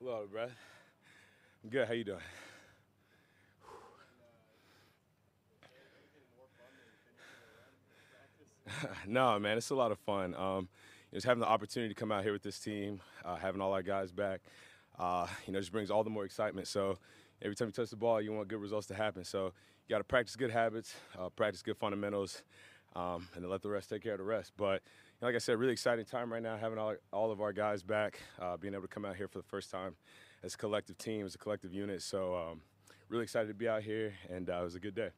Hello, bro. I'm good. How you doing? no, man, it's a lot of fun. Um, just having the opportunity to come out here with this team, uh, having all our guys back, uh, you know, just brings all the more excitement. So every time you touch the ball, you want good results to happen. So you got to practice good habits, uh, practice good fundamentals, um, and then let the rest take care of the rest. But know, like I said, really exciting time right now, having all, all of our guys back, uh, being able to come out here for the first time as a collective team, as a collective unit. So um, really excited to be out here, and uh, it was a good day.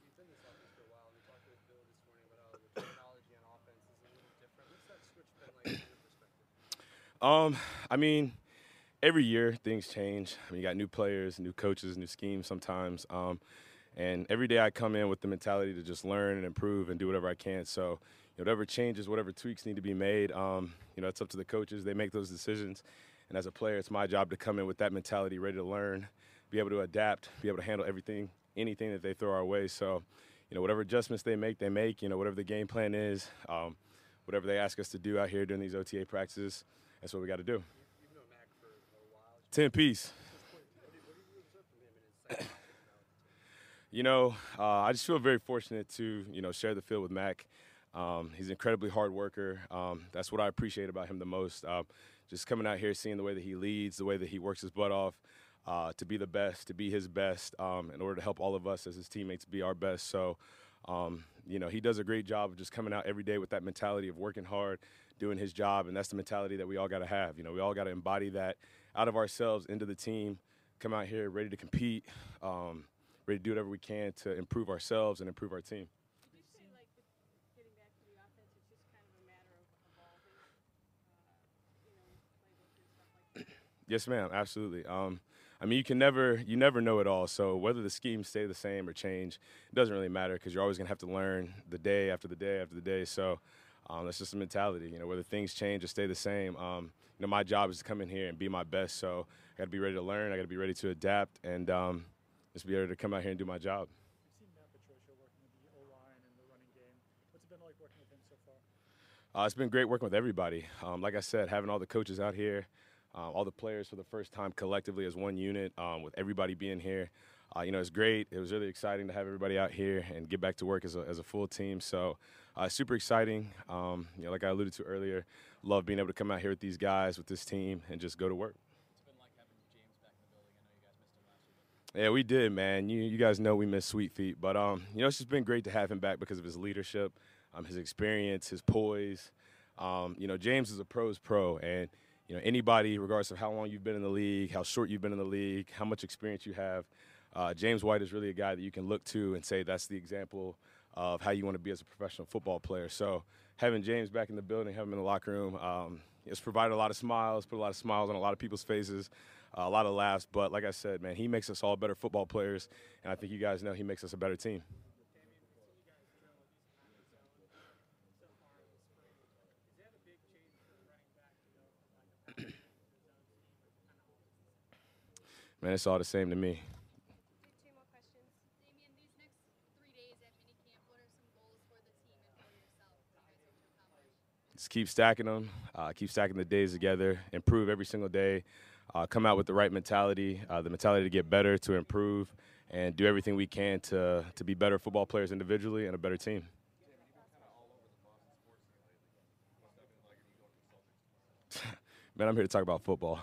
You've been this offense for a while. We talked with Bill this morning about how the terminology on offense is a little different. What's that switch been like from your perspective? Um, I mean, every year things change. I mean, you got new players, new coaches, new schemes sometimes. Um, and every day I come in with the mentality to just learn and improve and do whatever I can. So, whatever changes, whatever tweaks need to be made, um, you know, it's up to the coaches. They make those decisions. And as a player, it's my job to come in with that mentality, ready to learn, be able to adapt, be able to handle everything, anything that they throw our way. So, you know, whatever adjustments they make, they make. You know, whatever the game plan is, um, whatever they ask us to do out here during these OTA practices, that's what we got to do. You've known Mac for a while. Ten piece. What do you, what do you observe from him in his second offseason now with the team? You know, uh, I just feel very fortunate to you know share the field with Mac. Um, he's an incredibly hard worker. Um, that's what I appreciate about him the most. Uh, just coming out here, seeing the way that he leads, the way that he works his butt off uh, to be the best, to be his best, um, in order to help all of us as his teammates be our best. So, um, you know, he does a great job of just coming out every day with that mentality of working hard, doing his job, and that's the mentality that we all got to have. You know, we all got to embody that out of ourselves into the team. Come out here ready to compete, um, ready to do whatever we can to improve ourselves and improve our team. Say, like, with getting back to the offense, kind of a matter of evolving, uh, you know, playbooks and stuff like? Yes, ma'am. Absolutely. Um, I mean, you can never you never know it all. So whether the schemes stay the same or change, it doesn't really matter because you're always gonna have to learn the day after the day after the day. So um, that's just a mentality. You know, whether things change or stay the same. Um, you know, my job is to come in here and be my best. So I got to be ready to learn. I got to be ready to adapt and um, just be able to come out here and do my job. We've seen Matt Patricia working with the O line and the running game. What's it been like working with him so far? Uh, it's been great working with everybody. Um, like I said, having all the coaches out here, uh, all the players for the first time collectively as one unit, um, with everybody being here. Uh, you know, it's great. It was really exciting to have everybody out here and get back to work as a, as a full team. So, uh, super exciting. Um, you know, like I alluded to earlier, love being able to come out here with these guys, with this team, and just go to work. What's it been like having James back in the building? I know you guys missed him last year. Yeah, we did, man. You you guys know we miss Sweet Feet, but um, you know it's just been great to have him back because of his leadership, um, his experience, his poise. Um, you know, James is a pro's pro, and you know anybody, regardless of how long you've been in the league, how short you've been in the league, how much experience you have, uh, James White is really a guy that you can look to and say that's the example of how you want to be as a professional football player. So having James back in the building, having him in the locker room, um, it's provided a lot of smiles, put a lot of smiles on a lot of people's faces, a lot of laughs. But like I said, man, he makes us all better football players, and I think you guys know he makes us a better team. Man, it's all the same to me. Just keep stacking them, uh, keep stacking the days together, improve every single day, uh, come out with the right mentality, uh, the mentality to get better, to improve, and do everything we can to, to be better football players individually and a better team. Man, I'm here to talk about football.